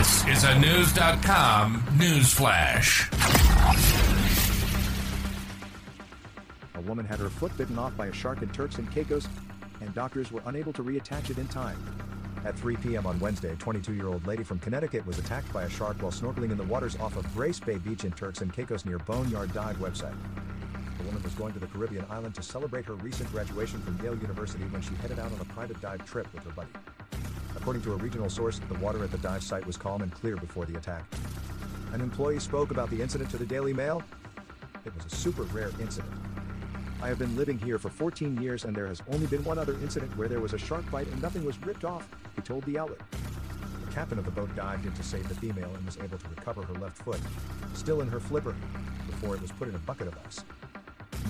This is a News.com news flash. A woman had her foot bitten off by a shark in Turks and Caicos, and doctors were unable to reattach it in time. At 3 p.m. on Wednesday, a 22 year old lady from Connecticut was attacked by a shark while snorkeling in the waters off of Grace Bay Beach in Turks and Caicos near Boneyard Dive website. The woman was going to the Caribbean island to celebrate her recent graduation from Yale University when she headed out on a private dive trip with her buddy. According to a regional source, the water at the dive site was calm and clear before the attack. An employee spoke about the incident to the Daily Mail. It was a super rare incident. I have been living here for 14 years and there has only been one other incident where there was a shark bite and nothing was ripped off, he told the outlet. The captain of the boat dived in to save the female and was able to recover her left foot, still in her flipper, before it was put in a bucket of ice.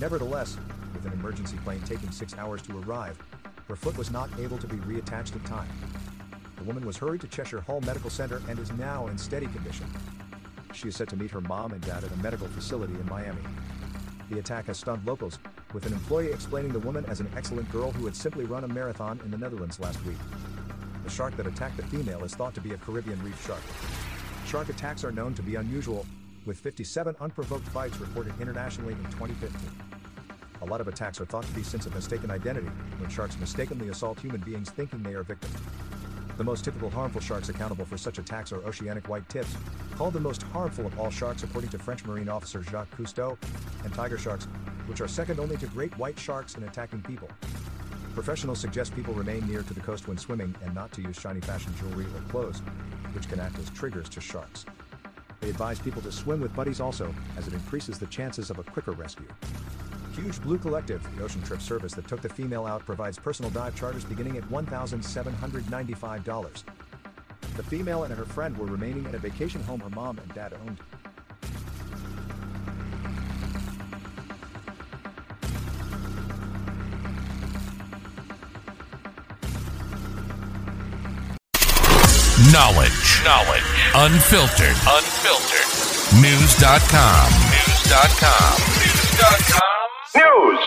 Nevertheless, with an emergency plane taking six hours to arrive, her foot was not able to be reattached in time. The woman was hurried to Cheshire Hall Medical Center and is now in steady condition. She is set to meet her mom and dad at a medical facility in Miami. The attack has stunned locals, with an employee explaining the woman as an excellent girl who had simply run a marathon in the Netherlands last week. The shark that attacked the female is thought to be a Caribbean reef shark. Shark attacks are known to be unusual, with 57 unprovoked bites reported internationally in 2015. A lot of attacks are thought to be since of mistaken identity, when sharks mistakenly assault human beings thinking they are victims. The most typical harmful sharks accountable for such attacks are oceanic white tips, called the most harmful of all sharks according to French marine officer Jacques Cousteau, and tiger sharks, which are second only to great white sharks in attacking people. Professionals suggest people remain near to the coast when swimming and not to use shiny fashion jewelry or clothes, which can act as triggers to sharks. They advise people to swim with buddies also, as it increases the chances of a quicker rescue. Huge Blue Collective, the ocean trip service that took the female out, provides personal dive charters beginning at $1,795. The female and her friend were remaining at a vacation home her mom and dad owned. Knowledge. Knowledge. Unfiltered. Unfiltered. News.com. News.com. News.com. News.